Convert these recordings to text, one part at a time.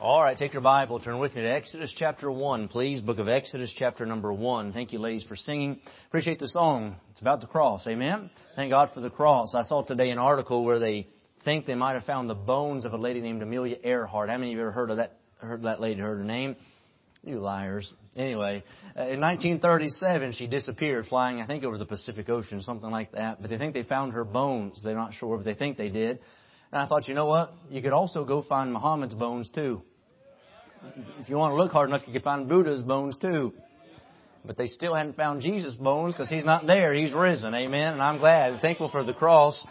All right, take your Bible, turn with me to Exodus chapter 1, please. Book of Exodus chapter number 1. Thank you, ladies, for singing. Appreciate the song. It's about the cross. Amen? Thank God for the cross. I saw today an article where they think they might have found the bones of a lady named Amelia Earhart. How many of you ever heard of that, heard of that lady, heard her name? You liars. Anyway, uh, in 1937, she disappeared flying, I think, over the Pacific Ocean, something like that. But they think they found her bones. They're not sure, but they think they did. And I thought, you know what? You could also go find Muhammad's bones too. If you want to look hard enough, you can find Buddha's bones too. But they still hadn't found Jesus' bones because he's not there. He's risen. Amen. And I'm glad and thankful for the cross.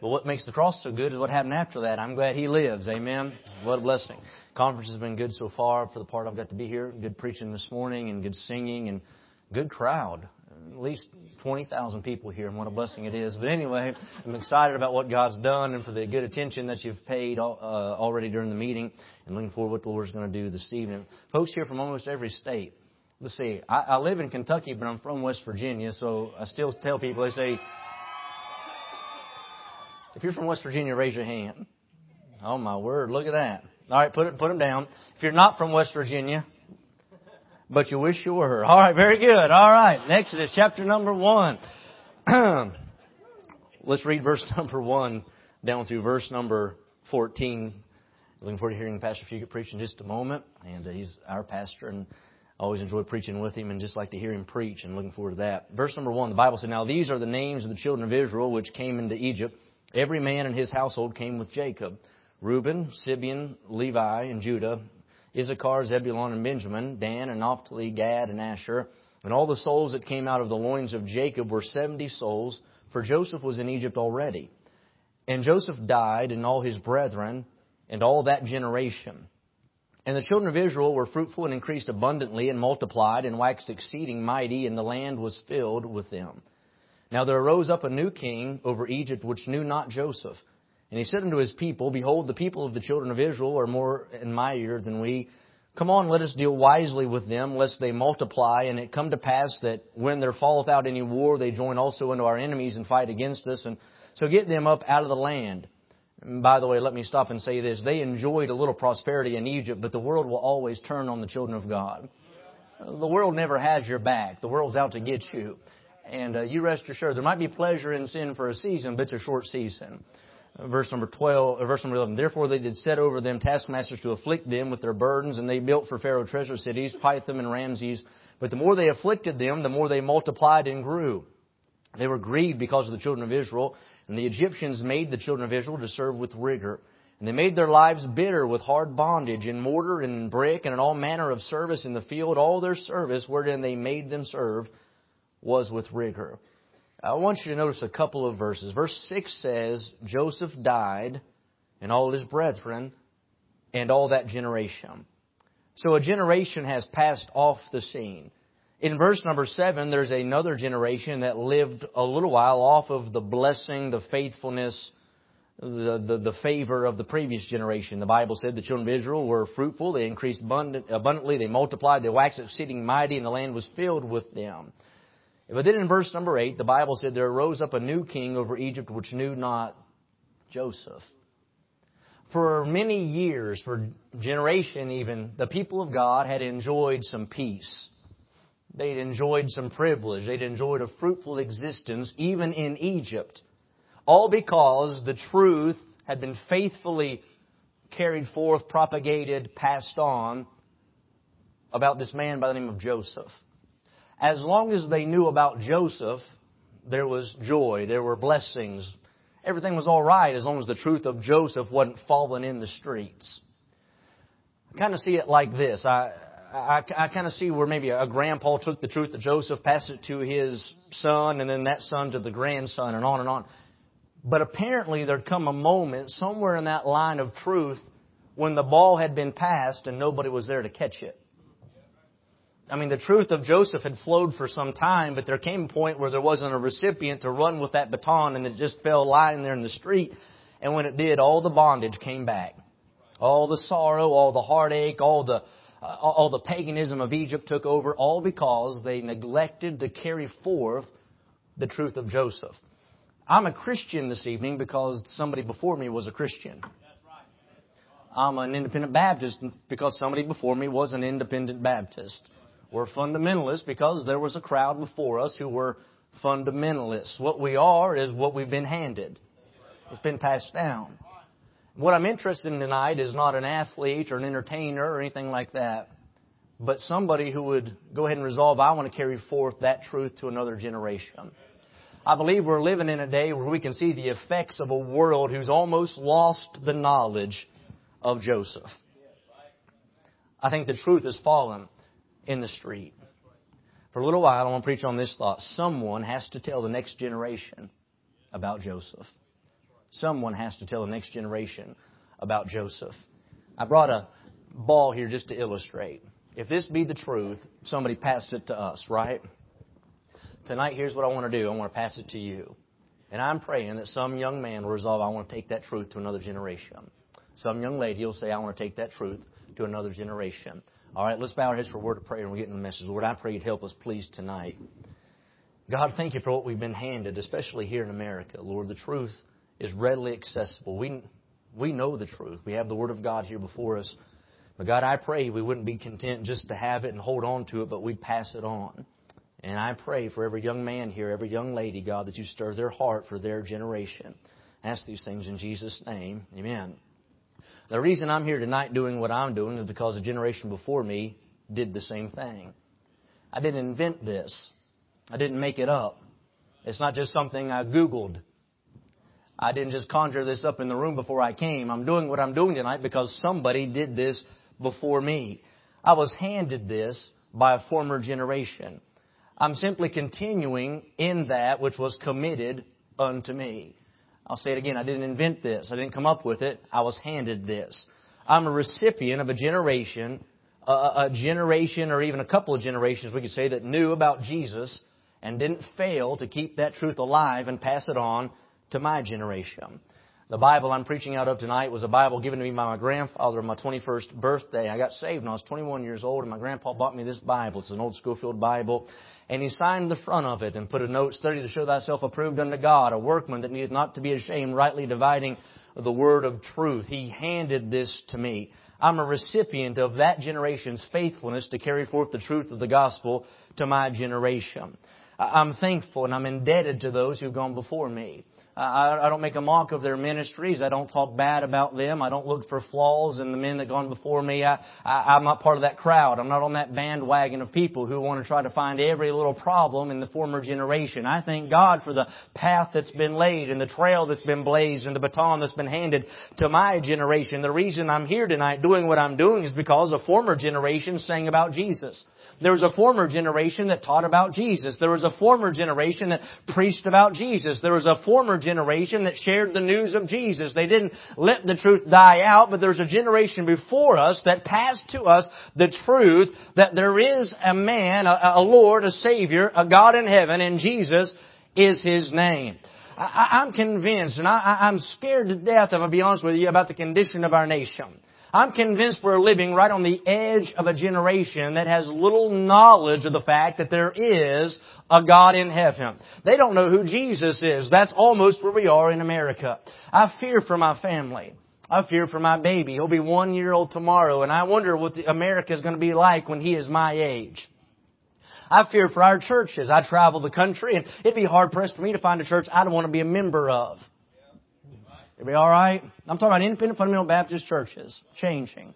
But what makes the cross so good is what happened after that. I'm glad he lives. Amen. What a blessing. Conference has been good so far for the part I've got to be here. Good preaching this morning and good singing and good crowd at least 20,000 people here, and what a blessing it is. But anyway, I'm excited about what God's done and for the good attention that you've paid uh, already during the meeting, and looking forward to what the Lord's going to do this evening. Folks here from almost every state. Let's see, I, I live in Kentucky, but I'm from West Virginia, so I still tell people, they say, if you're from West Virginia, raise your hand. Oh my word, look at that. All right, put it, put them down. If you're not from West Virginia, but you wish you were. All right, very good. All right, Exodus chapter number one. Let's read verse number one down through verse number 14. Looking forward to hearing Pastor Fugit preach in just a moment. And uh, he's our pastor and always enjoy preaching with him and just like to hear him preach and looking forward to that. Verse number one, the Bible said, Now these are the names of the children of Israel which came into Egypt. Every man in his household came with Jacob. Reuben, Simeon, Levi, and Judah, Issachar, Zebulun, and Benjamin, Dan and Naphtali, Gad, and Asher. And all the souls that came out of the loins of Jacob were seventy souls, for Joseph was in Egypt already. And Joseph died, and all his brethren, and all that generation. And the children of Israel were fruitful and increased abundantly, and multiplied, and waxed exceeding mighty, and the land was filled with them. Now there arose up a new king over Egypt, which knew not Joseph. And he said unto his people, Behold, the people of the children of Israel are more and mightier than we. Come on, let us deal wisely with them, lest they multiply. And it come to pass that when there falleth out any war, they join also unto our enemies and fight against us. And so get them up out of the land. And by the way, let me stop and say this. They enjoyed a little prosperity in Egypt, but the world will always turn on the children of God. The world never has your back. The world's out to get you. And uh, you rest assured, there might be pleasure in sin for a season, but it's a short season verse number 12, verse number 11. Therefore they did set over them taskmasters to afflict them with their burdens, and they built for Pharaoh treasure cities, Pithom and Ramses. But the more they afflicted them, the more they multiplied and grew. They were grieved because of the children of Israel, and the Egyptians made the children of Israel to serve with rigor. And they made their lives bitter with hard bondage in mortar and in brick and in all manner of service in the field. All their service wherein they made them serve was with rigor. I want you to notice a couple of verses. Verse 6 says, Joseph died, and all his brethren, and all that generation. So a generation has passed off the scene. In verse number 7, there's another generation that lived a little while off of the blessing, the faithfulness, the, the, the favor of the previous generation. The Bible said the children of Israel were fruitful, they increased abundant, abundantly, they multiplied, they waxed exceeding mighty, and the land was filled with them. But then in verse number 8, the Bible said, There arose up a new king over Egypt which knew not Joseph. For many years, for generation even, the people of God had enjoyed some peace. They'd enjoyed some privilege. They'd enjoyed a fruitful existence, even in Egypt. All because the truth had been faithfully carried forth, propagated, passed on about this man by the name of Joseph as long as they knew about Joseph, there was joy, there were blessings. Everything was all right as long as the truth of Joseph wasn't falling in the streets. I kind of see it like this. I, I, I kind of see where maybe a grandpa took the truth of Joseph, passed it to his son, and then that son to the grandson, and on and on. But apparently there'd come a moment somewhere in that line of truth when the ball had been passed and nobody was there to catch it. I mean, the truth of Joseph had flowed for some time, but there came a point where there wasn't a recipient to run with that baton and it just fell lying there in the street. And when it did, all the bondage came back. All the sorrow, all the heartache, all the, uh, all the paganism of Egypt took over, all because they neglected to carry forth the truth of Joseph. I'm a Christian this evening because somebody before me was a Christian. I'm an independent Baptist because somebody before me was an independent Baptist. We're fundamentalists because there was a crowd before us who were fundamentalists. What we are is what we've been handed. It's been passed down. What I'm interested in tonight is not an athlete or an entertainer or anything like that, but somebody who would go ahead and resolve, I want to carry forth that truth to another generation. I believe we're living in a day where we can see the effects of a world who's almost lost the knowledge of Joseph. I think the truth has fallen in the street. For a little while, I want to preach on this thought. Someone has to tell the next generation about Joseph. Someone has to tell the next generation about Joseph. I brought a ball here just to illustrate. If this be the truth, somebody passed it to us, right? Tonight, here's what I want to do. I want to pass it to you. And I'm praying that some young man will resolve, I want to take that truth to another generation. Some young lady will say, I want to take that truth to another generation. All right, let's bow our heads for a word of prayer and we get getting the message. Lord, I pray you'd help us, please, tonight. God, thank you for what we've been handed, especially here in America. Lord, the truth is readily accessible. We, we know the truth. We have the Word of God here before us. But God, I pray we wouldn't be content just to have it and hold on to it, but we'd pass it on. And I pray for every young man here, every young lady, God, that you stir their heart for their generation. ask these things in Jesus' name. Amen. The reason I'm here tonight doing what I'm doing is because a generation before me did the same thing. I didn't invent this. I didn't make it up. It's not just something I Googled. I didn't just conjure this up in the room before I came. I'm doing what I'm doing tonight because somebody did this before me. I was handed this by a former generation. I'm simply continuing in that which was committed unto me. I'll say it again. I didn't invent this. I didn't come up with it. I was handed this. I'm a recipient of a generation, a, a generation or even a couple of generations, we could say, that knew about Jesus and didn't fail to keep that truth alive and pass it on to my generation. The Bible I'm preaching out of tonight was a Bible given to me by my grandfather on my 21st birthday. I got saved when I was 21 years old, and my grandpa bought me this Bible. It's an old Scofield Bible. And he signed the front of it and put a note, study to show thyself approved unto God, a workman that needeth not to be ashamed, rightly dividing the word of truth. He handed this to me. I'm a recipient of that generation's faithfulness to carry forth the truth of the gospel to my generation. I'm thankful and I'm indebted to those who've gone before me. I, I don't make a mock of their ministries. I don't talk bad about them. I don't look for flaws in the men that gone before me. I, I, I'm not part of that crowd. I'm not on that bandwagon of people who want to try to find every little problem in the former generation. I thank God for the path that's been laid and the trail that's been blazed and the baton that's been handed to my generation. The reason I'm here tonight doing what I'm doing is because a former generation sang about Jesus. There was a former generation that taught about Jesus. There was a former generation that preached about Jesus. There was a former generation that shared the news of Jesus. They didn't let the truth die out, but there was a generation before us that passed to us the truth that there is a man, a, a Lord, a Savior, a God in heaven, and Jesus is His name. I, am convinced, and I, I'm scared to death, if I'll be honest with you, about the condition of our nation. I'm convinced we're living right on the edge of a generation that has little knowledge of the fact that there is a God in heaven. They don't know who Jesus is. That's almost where we are in America. I fear for my family. I fear for my baby. He'll be one year old tomorrow, and I wonder what America is going to be like when he is my age. I fear for our churches. I travel the country, and it'd be hard pressed for me to find a church I don't want to be a member of. It'll be alright? I'm talking about independent fundamental Baptist churches changing.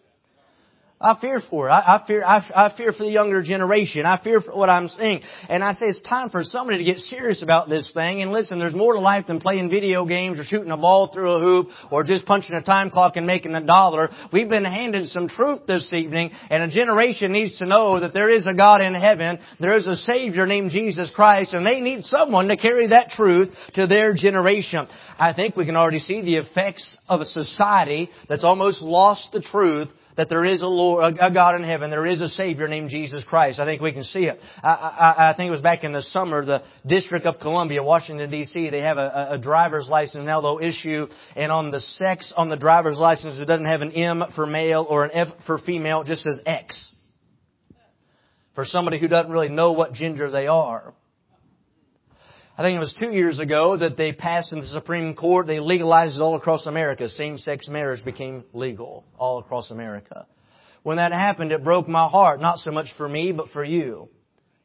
I fear for it. I, I fear, I, I, fear for the younger generation. I fear for what I'm seeing. And I say it's time for somebody to get serious about this thing. And listen, there's more to life than playing video games or shooting a ball through a hoop or just punching a time clock and making a dollar. We've been handed some truth this evening and a generation needs to know that there is a God in heaven. There is a Savior named Jesus Christ and they need someone to carry that truth to their generation. I think we can already see the effects of a society that's almost lost the truth that there is a Lord, a God in heaven. There is a Savior named Jesus Christ. I think we can see it. I, I, I think it was back in the summer, the District of Columbia, Washington D.C. They have a, a driver's license now they'll issue, and on the sex on the driver's license, it doesn't have an M for male or an F for female. It just says X. For somebody who doesn't really know what gender they are. I think it was two years ago that they passed in the Supreme Court, they legalized it all across America. Same-sex marriage became legal all across America. When that happened, it broke my heart, not so much for me, but for you,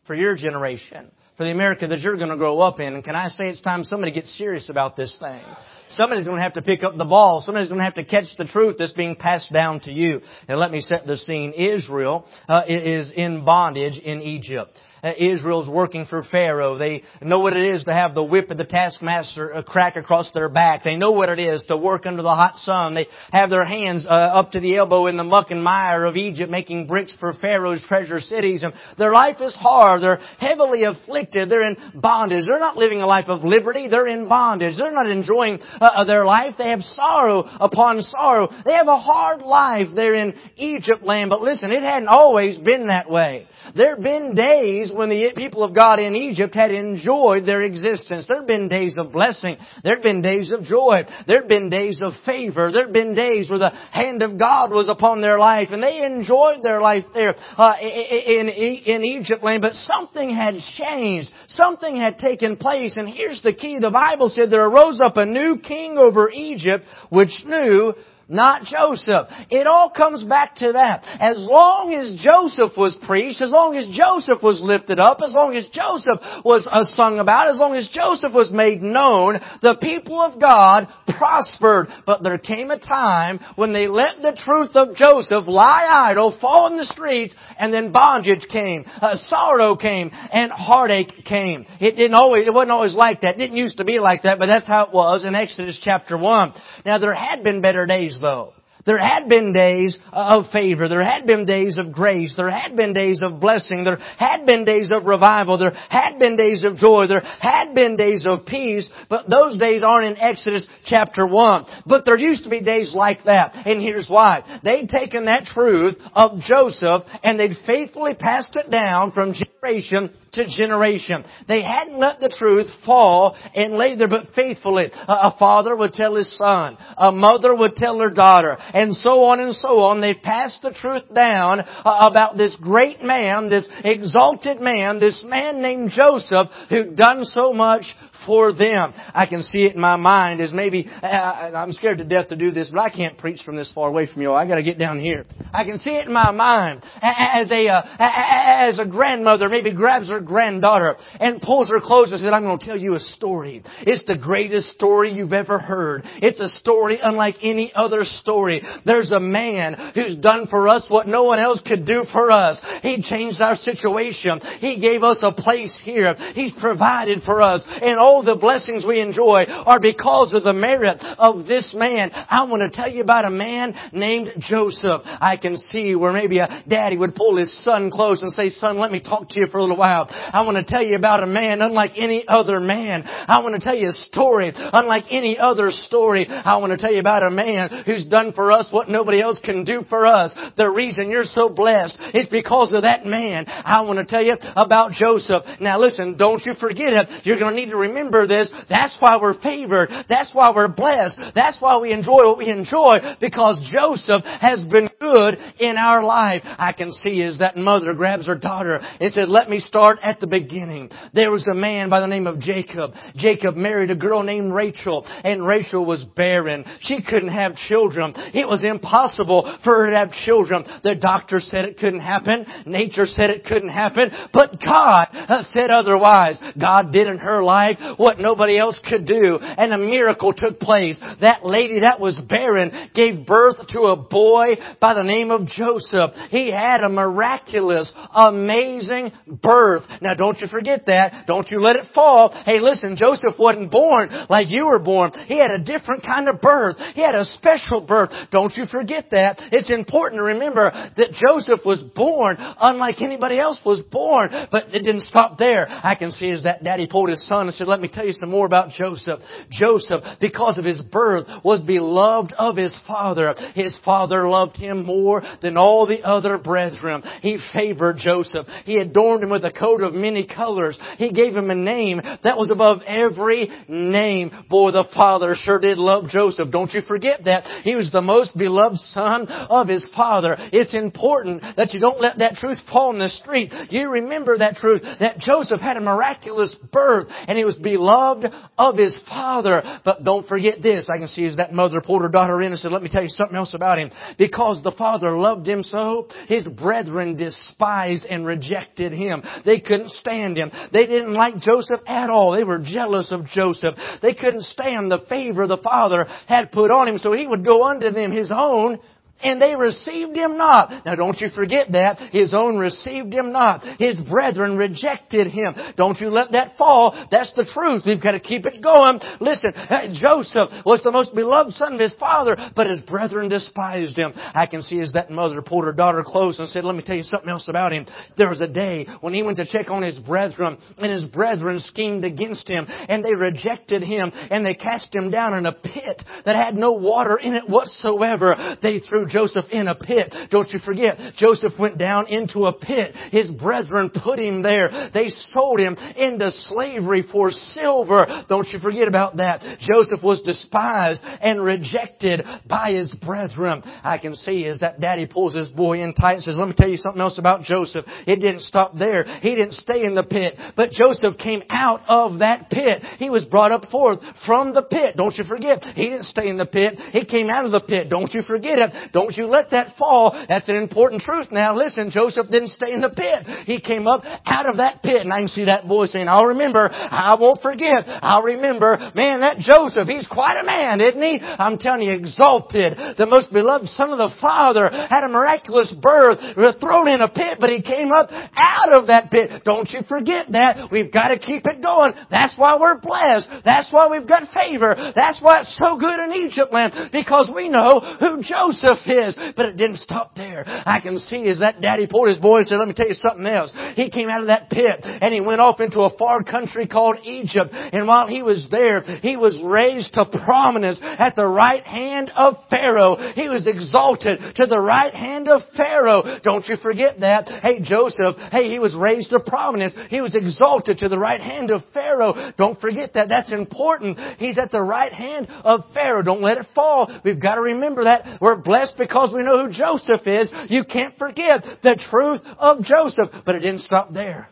for your generation for the America that you're going to grow up in. And can I say it's time somebody gets serious about this thing? Somebody's going to have to pick up the ball. Somebody's going to have to catch the truth that's being passed down to you. And let me set the scene. Israel uh, is in bondage in Egypt. Uh, Israel's working for Pharaoh. They know what it is to have the whip of the taskmaster uh, crack across their back. They know what it is to work under the hot sun. They have their hands uh, up to the elbow in the muck and mire of Egypt making bricks for Pharaoh's treasure cities. And their life is hard. They're heavily afflicted. They're in bondage. They're not living a life of liberty. They're in bondage. They're not enjoying uh, their life. They have sorrow upon sorrow. They have a hard life. They're in Egypt land. But listen, it hadn't always been that way. There have been days when the people of God in Egypt had enjoyed their existence. There had been days of blessing. There had been days of joy. There had been days of favor. There had been days where the hand of God was upon their life and they enjoyed their life there uh, in, in Egypt land. But something had changed. Something had taken place. And here's the key. The Bible said there arose up a new king over Egypt which knew not Joseph. It all comes back to that. As long as Joseph was preached, as long as Joseph was lifted up, as long as Joseph was uh, sung about, as long as Joseph was made known, the people of God prospered. But there came a time when they let the truth of Joseph lie idle, fall in the streets, and then bondage came, uh, sorrow came, and heartache came. It didn't always, it wasn't always like that. It didn't used to be like that, but that's how it was in Exodus chapter 1. Now there had been better days days though. There had been days of favor. There had been days of grace. There had been days of blessing. There had been days of revival. There had been days of joy. There had been days of peace. But those days aren't in Exodus chapter 1. But there used to be days like that. And here's why. They'd taken that truth of Joseph and they'd faithfully passed it down from generation to generation. They hadn't let the truth fall and lay there, but faithfully. A father would tell his son. A mother would tell her daughter. And so on and so on. They passed the truth down uh, about this great man, this exalted man, this man named Joseph who'd done so much for them. I can see it in my mind as maybe, uh, I'm scared to death to do this, but I can't preach from this far away from you. I gotta get down here. I can see it in my mind as a, uh, as a grandmother maybe grabs her granddaughter and pulls her close and says, I'm gonna tell you a story. It's the greatest story you've ever heard. It's a story unlike any other story. There's a man who's done for us what no one else could do for us. He changed our situation. He gave us a place here. He's provided for us. And oh, all the blessings we enjoy are because of the merit of this man. I want to tell you about a man named Joseph. I can see where maybe a daddy would pull his son close and say, son, let me talk to you for a little while. I want to tell you about a man unlike any other man. I want to tell you a story unlike any other story. I want to tell you about a man who's done for us what nobody else can do for us. The reason you're so blessed is because of that man. I want to tell you about Joseph. Now listen, don't you forget it. You're going to need to remember remember this. That's why we're favored. That's why we're blessed. That's why we enjoy what we enjoy because Joseph has been good in our life. I can see as that mother grabs her daughter and said, let me start at the beginning. There was a man by the name of Jacob. Jacob married a girl named Rachel and Rachel was barren. She couldn't have children. It was impossible for her to have children. The doctor said it couldn't happen. Nature said it couldn't happen. But God uh, said otherwise. God did in her life what nobody else could do. And a miracle took place. That lady that was barren gave birth to a boy by the name of Joseph. He had a miraculous, amazing birth. Now don't you forget that. Don't you let it fall. Hey listen, Joseph wasn't born like you were born. He had a different kind of birth. He had a special birth. Don't you forget that. It's important to remember that Joseph was born unlike anybody else was born. But it didn't stop there. I can see as that daddy pulled his son and said, let me tell you some more about Joseph. Joseph, because of his birth, was beloved of his father. His father loved him more than all the other brethren. He favored Joseph. He adorned him with a coat of many colors. He gave him a name that was above every name. Boy, the father sure did love Joseph. Don't you forget that. He was the most beloved son of his father. It's important that you don't let that truth fall in the street. You remember that truth, that Joseph had a miraculous birth and he was beloved of his father. But don't forget this. I can see as that mother pulled her daughter in and said, let me tell you something else about him. Because the father loved him so, his brethren despised and rejected him. They couldn't stand him. They didn't like Joseph at all. They were jealous of Joseph. They couldn't stand the favor the father had put on him, so he would go unto them his own and they received him not. Now don't you forget that. His own received him not. His brethren rejected him. Don't you let that fall. That's the truth. We've got to keep it going. Listen, Joseph was the most beloved son of his father, but his brethren despised him. I can see as that mother pulled her daughter close and said, let me tell you something else about him. There was a day when he went to check on his brethren, and his brethren schemed against him, and they rejected him, and they cast him down in a pit that had no water in it whatsoever. They threw Joseph in a pit. Don't you forget, Joseph went down into a pit. His brethren put him there. They sold him into slavery for silver. Don't you forget about that. Joseph was despised and rejected by his brethren. I can see as that daddy pulls his boy in tight and says, let me tell you something else about Joseph. It didn't stop there. He didn't stay in the pit, but Joseph came out of that pit. He was brought up forth from the pit. Don't you forget. He didn't stay in the pit. He came out of the pit. Don't you forget it. Don't you let that fall. That's an important truth. Now listen, Joseph didn't stay in the pit. He came up out of that pit. And I can see that boy saying, I'll remember. I won't forget. I'll remember. Man, that Joseph, he's quite a man, isn't he? I'm telling you, exalted. The most beloved son of the Father had a miraculous birth, was thrown in a pit, but he came up out of that pit. Don't you forget that. We've got to keep it going. That's why we're blessed. That's why we've got favor. That's why it's so good in Egypt land. Because we know who Joseph is. But it didn't stop there. I can see as that daddy pulled his boy and said, let me tell you something else. He came out of that pit and he went off into a far country called Egypt. And while he was there, he was raised to prominence at the right hand of Pharaoh. He was exalted to the right hand of Pharaoh. Don't you forget that. Hey, Joseph, hey, he was raised to prominence. He was exalted to the right hand of Pharaoh. Don't forget that. That's important. He's at the right hand of Pharaoh. Don't let it fall. We've got to remember that. We're blessed because we know who Joseph is. You can't forget the truth of Joseph. But it didn't stop there.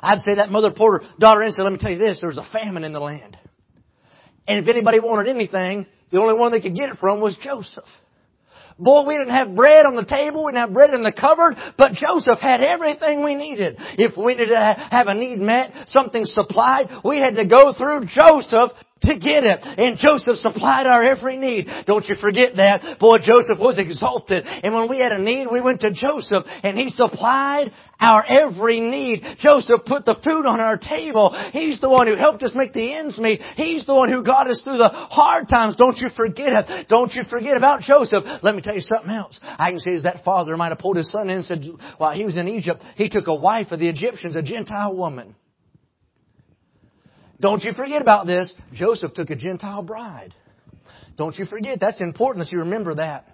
I'd say that mother her daughter and said, let me tell you this, there was a famine in the land. And if anybody wanted anything, the only one they could get it from was Joseph. Boy, we didn't have bread on the table, we didn't have bread in the cupboard, but Joseph had everything we needed. If we needed to have a need met, something supplied, we had to go through Joseph to get it. And Joseph supplied our every need. Don't you forget that. Boy, Joseph was exalted. And when we had a need, we went to Joseph and he supplied our every need. Joseph put the food on our table. He's the one who helped us make the ends meet. He's the one who got us through the hard times. Don't you forget it. Don't you forget about Joseph. Let me tell you something else. I can say as that father might have pulled his son in and said, while he was in Egypt, he took a wife of the Egyptians, a Gentile woman. Don't you forget about this. Joseph took a Gentile bride. Don't you forget. That's important that you remember that.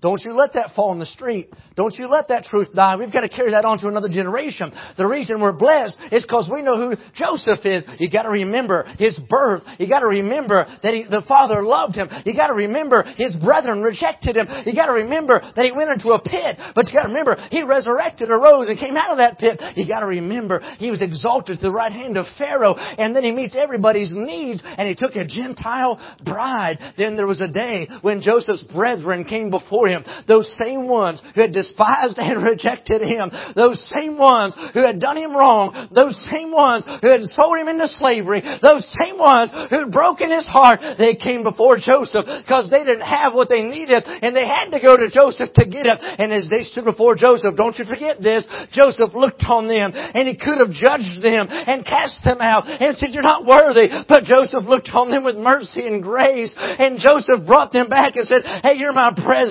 Don't you let that fall in the street. Don't you let that truth die. We've got to carry that on to another generation. The reason we're blessed is because we know who Joseph is. You got to remember his birth. You got to remember that he, the father loved him. You got to remember his brethren rejected him. You got to remember that he went into a pit. But you got to remember he resurrected, arose, and came out of that pit. You got to remember he was exalted to the right hand of Pharaoh, and then he meets everybody's needs, and he took a Gentile bride. Then there was a day when Joseph's brethren came before him him. Those same ones who had despised and rejected him. Those same ones who had done him wrong. Those same ones who had sold him into slavery. Those same ones who had broken his heart. They came before Joseph because they didn't have what they needed and they had to go to Joseph to get it. And as they stood before Joseph, don't you forget this, Joseph looked on them and he could have judged them and cast them out and said, you're not worthy. But Joseph looked on them with mercy and grace and Joseph brought them back and said, hey, you're my brethren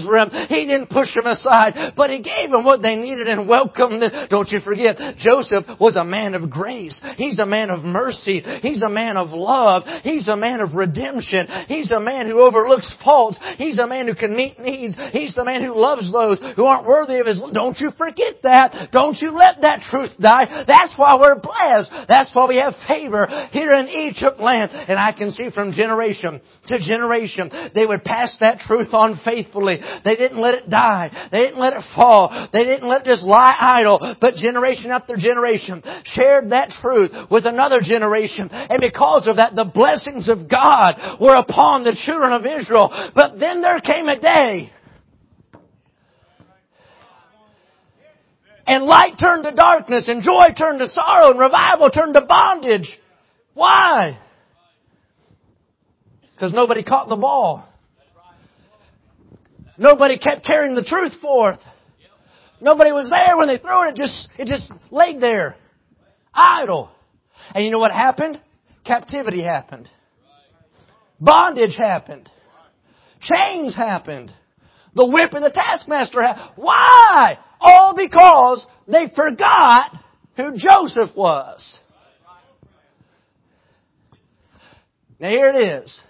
He didn't push them aside, but He gave them what they needed and welcomed them. Don't you forget, Joseph was a man of grace. He's a man of mercy. He's a man of love. He's a man of redemption. He's a man who overlooks faults. He's a man who can meet needs. He's the man who loves those who aren't worthy of His. Don't you forget that. Don't you let that truth die. That's why we're blessed. That's why we have favor here in Egypt land. And I can see from generation to generation, they would pass that truth on faithfully. They didn't let it die. They didn't let it fall. They didn't let it just lie idle. But generation after generation shared that truth with another generation. And because of that, the blessings of God were upon the children of Israel. But then there came a day and light turned to darkness and joy turned to sorrow and revival turned to bondage. Why? Because nobody caught the ball. Nobody kept carrying the truth forth. Nobody was there when they threw it. It just, it just laid there. Idle. And you know what happened? Captivity happened. Bondage happened. Chains happened. The whip and the taskmaster happened. Why? All because they forgot who Joseph was. Now here it is.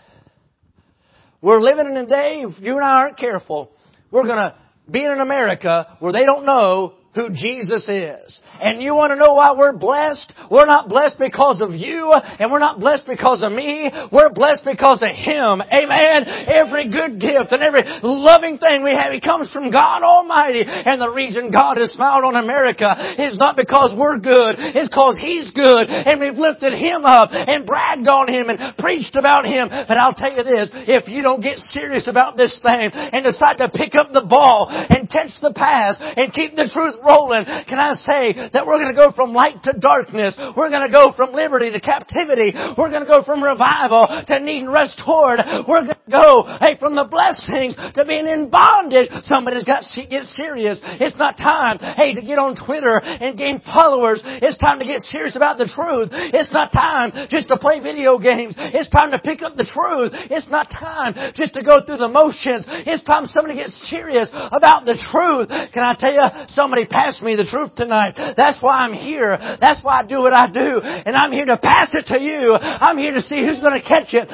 We're living in a day, if you and I aren't careful, we're gonna be in an America where they don't know who Jesus is. And you want to know why we're blessed? We're not blessed because of you, and we're not blessed because of me. We're blessed because of Him. Amen. Every good gift and every loving thing we have, it comes from God Almighty. And the reason God has smiled on America is not because we're good, it's because He's good, and we've lifted Him up and bragged on Him and preached about Him. But I'll tell you this, if you don't get serious about this thing and decide to pick up the ball and catch the pass and keep the truth rolling, can I say that we're going to go from light to darkness. We're going to go from liberty to captivity. We're going to go from revival to needing restored. We're going to go, hey, from the blessings to being in bondage. Somebody's got to get serious. It's not time, hey, to get on Twitter and gain followers. It's time to get serious about the truth. It's not time just to play video games. It's time to pick up the truth. It's not time just to go through the motions. It's time somebody gets serious about the truth. Can I tell you, somebody passed me the truth tonight. That's why I'm here. That's why I do what I do. And I'm here to pass it to you. I'm here to see who's going to catch it.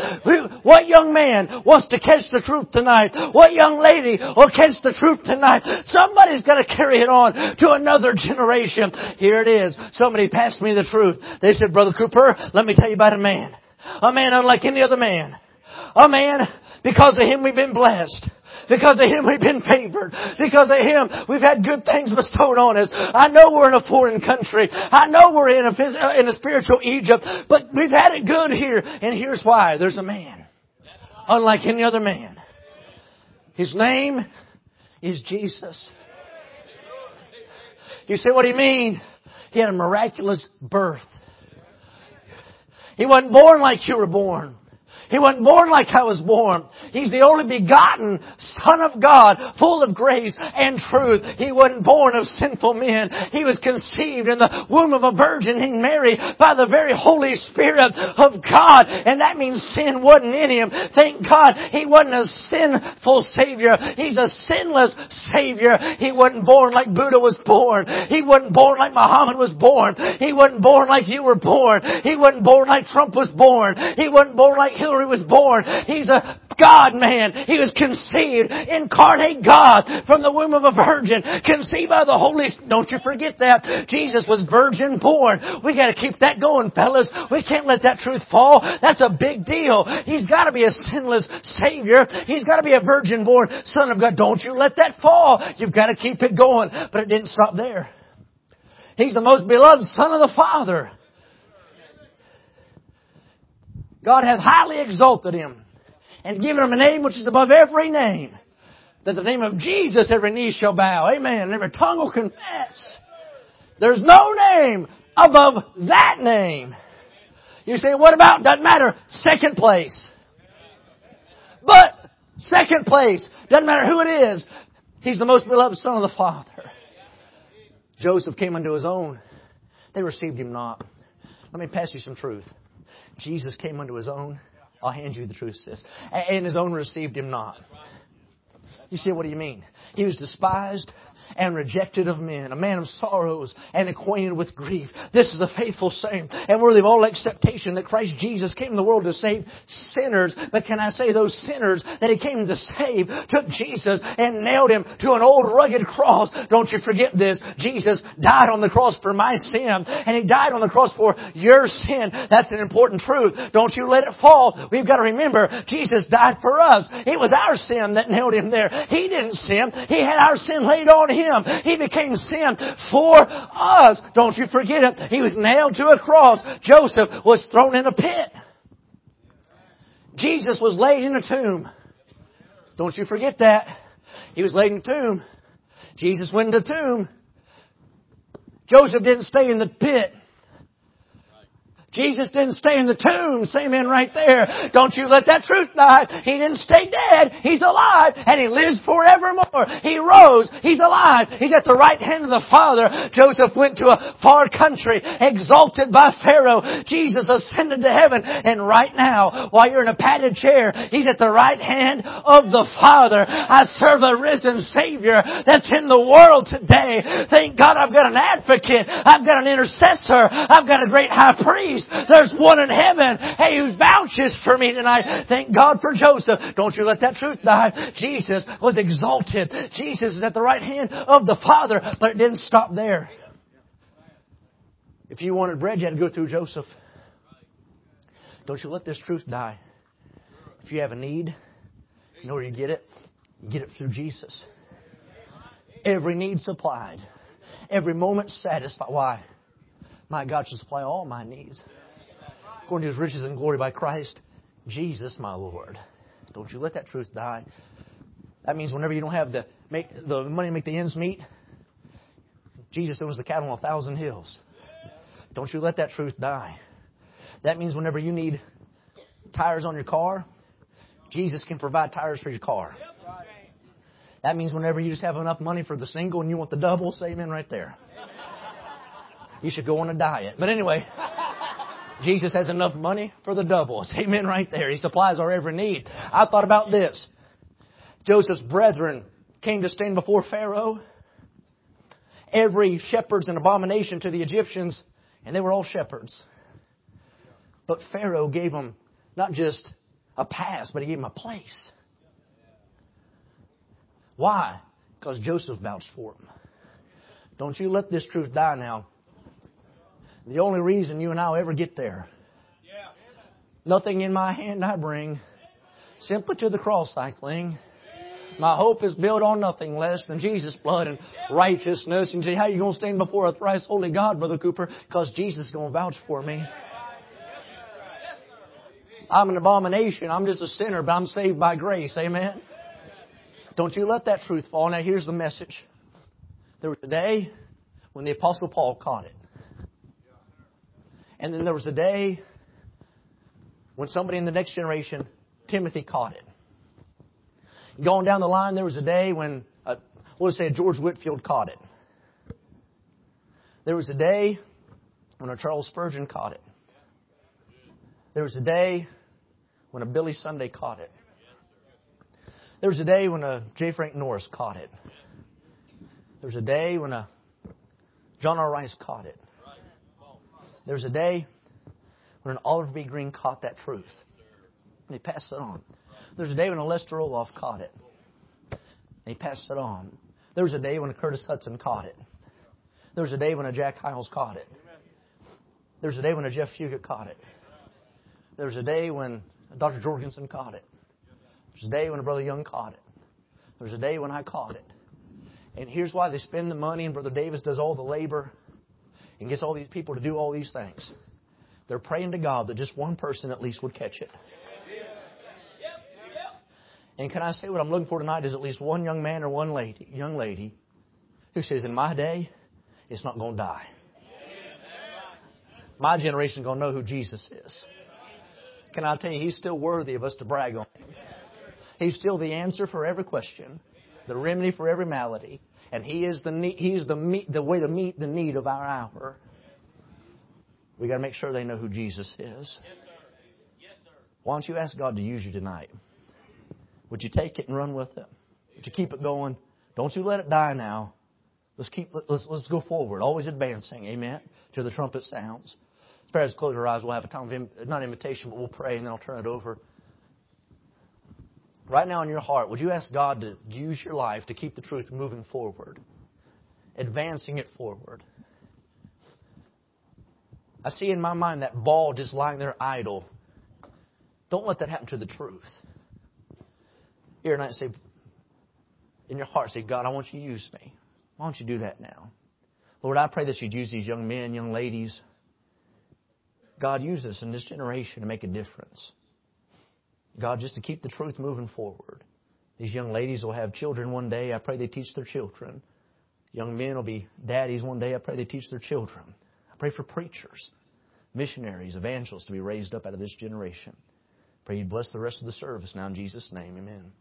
What young man wants to catch the truth tonight? What young lady will catch the truth tonight? Somebody's going to carry it on to another generation. Here it is. Somebody passed me the truth. They said, Brother Cooper, let me tell you about a man. A man unlike any other man. A man, because of him we've been blessed. Because of Him we've been favored. Because of Him we've had good things bestowed on us. I know we're in a foreign country. I know we're in a, uh, in a spiritual Egypt, but we've had it good here. And here's why. There's a man. Unlike any other man. His name is Jesus. You say, what do you mean? He had a miraculous birth. He wasn't born like you were born. He wasn't born like I was born. He's the only begotten Son of God, full of grace and truth. He wasn't born of sinful men. He was conceived in the womb of a virgin named Mary by the very Holy Spirit of God. And that means sin wasn't in him. Thank God he wasn't a sinful Savior. He's a sinless Savior. He wasn't born like Buddha was born. He wasn't born like Muhammad was born. He wasn't born like you were born. He wasn't born like Trump was born. He wasn't born like Hillary he was born. He's a God man. He was conceived, incarnate God from the womb of a virgin, conceived by the Holy Don't you forget that. Jesus was virgin born. We gotta keep that going, fellas. We can't let that truth fall. That's a big deal. He's gotta be a sinless Savior. He's gotta be a virgin born Son of God. Don't you let that fall. You've gotta keep it going. But it didn't stop there. He's the most beloved Son of the Father. God hath highly exalted him and given him a name which is above every name. That the name of Jesus every knee shall bow. Amen. And every tongue will confess. There's no name above that name. You say, what about? Doesn't matter. Second place. But, second place. Doesn't matter who it is. He's the most beloved son of the Father. Joseph came unto his own. They received him not. Let me pass you some truth. Jesus came unto his own. I'll hand you the truth, sis. And his own received him not. You say, what do you mean? He was despised and rejected of men, a man of sorrows and acquainted with grief. This is a faithful saying and worthy of all acceptation that Christ Jesus came in the world to save sinners. But can I say those sinners that He came to save took Jesus and nailed Him to an old rugged cross. Don't you forget this. Jesus died on the cross for my sin and He died on the cross for your sin. That's an important truth. Don't you let it fall. We've got to remember Jesus died for us. It was our sin that nailed Him there. He didn't sin. He had our sin laid on Him. He became sin for us. Don't you forget it. He was nailed to a cross. Joseph was thrown in a pit. Jesus was laid in a tomb. Don't you forget that. He was laid in a tomb. Jesus went in the tomb. Joseph didn't stay in the pit. Jesus didn't stay in the tomb. Say amen right there. Don't you let that truth die. He didn't stay dead. He's alive and he lives forevermore. He rose. He's alive. He's at the right hand of the Father. Joseph went to a far country exalted by Pharaoh. Jesus ascended to heaven and right now, while you're in a padded chair, he's at the right hand of the Father. I serve a risen Savior that's in the world today. Thank God I've got an advocate. I've got an intercessor. I've got a great high priest. There's one in heaven. Hey, who vouches for me tonight. Thank God for Joseph. Don't you let that truth die. Jesus was exalted. Jesus is at the right hand of the Father, but it didn't stop there. If you wanted bread, you had to go through Joseph. Don't you let this truth die. If you have a need, you know where you get it? You get it through Jesus. Every need supplied. Every moment satisfied. Why? My God shall supply all my needs. According to his riches and glory by Christ, Jesus my Lord. Don't you let that truth die. That means whenever you don't have the, make, the money to make the ends meet, Jesus owns the cattle on a thousand hills. Don't you let that truth die. That means whenever you need tires on your car, Jesus can provide tires for your car. That means whenever you just have enough money for the single and you want the double, say amen right there. You should go on a diet. But anyway, Jesus has enough money for the doubles. Amen right there. He supplies our every need. I thought about this. Joseph's brethren came to stand before Pharaoh. Every shepherd's an abomination to the Egyptians, and they were all shepherds. But Pharaoh gave them not just a pass, but he gave them a place. Why? Because Joseph vouched for them. Don't you let this truth die now. The only reason you and I will ever get there. Nothing in my hand I bring, simply to the cross I cling. My hope is built on nothing less than Jesus' blood and righteousness. And you say, how you going to stand before a thrice holy God, Brother Cooper? Because Jesus is going to vouch for me. I'm an abomination. I'm just a sinner, but I'm saved by grace. Amen. Don't you let that truth fall. Now here's the message. There was a day when the Apostle Paul caught it. And then there was a day when somebody in the next generation, Timothy, caught it. Going down the line, there was a day when, uh, we'll say, George Whitefield caught it. There was a day when a Charles Spurgeon caught it. There was a day when a Billy Sunday caught it. There was a day when a J. Frank Norris caught it. There was a day when a John R. Rice caught it. There was a day when an Oliver B. Greene caught that truth. They passed it on. There was a day when a Lester Roloff caught it. They passed it on. There was a day when a Curtis Hutson caught it. There was a day when a Jack Hyles caught it. There was a day when a Jeff Fugit caught it. There was a day when Dr. Jorgensen caught it. There was a day when a Brother Young caught it. There was a day when I caught it. And here's why they spend the money and Brother Davis does all the labor and gets all these people to do all these things. They're praying to God that just one person at least would catch it. And can I say what I'm looking for tonight is at least one young man or one lady, young lady who says, in my day, it's not going to die. My generation going to know who Jesus is. Can I tell you, he's still worthy of us to brag on him. He's still the answer for every question, the remedy for every malady, and He is the need, He's the meet, the way to meet the need of our hour. We got to make sure they know who Jesus is. Yes, yes, Why don't you ask God to use you tonight? Would you take it and run with it? Would you keep it going. Don't you let it die now. Let's keep, let's, let's go forward. Always advancing. Amen. Till the trumpet sounds. As far as close our eyes, we'll have a time of, not invitation, but we'll pray and then I'll turn it over. Right now in your heart, would you ask God to use your life to keep the truth moving forward? Advancing it forward. I see in my mind that ball just lying there idle. Don't let that happen to the truth. Here I say, in your heart, say, God, I want you to use me. Why don't you do that now? Lord, I pray that you'd use these young men, young ladies. God, use us in this generation to make a difference. God, just to keep the truth moving forward. These young ladies will have children one day. I pray they teach their children. Young men will be daddies one day. I pray they teach their children. I pray for preachers, missionaries, evangelists to be raised up out of this generation. Pray you bless the rest of the service now in Jesus' name. Amen.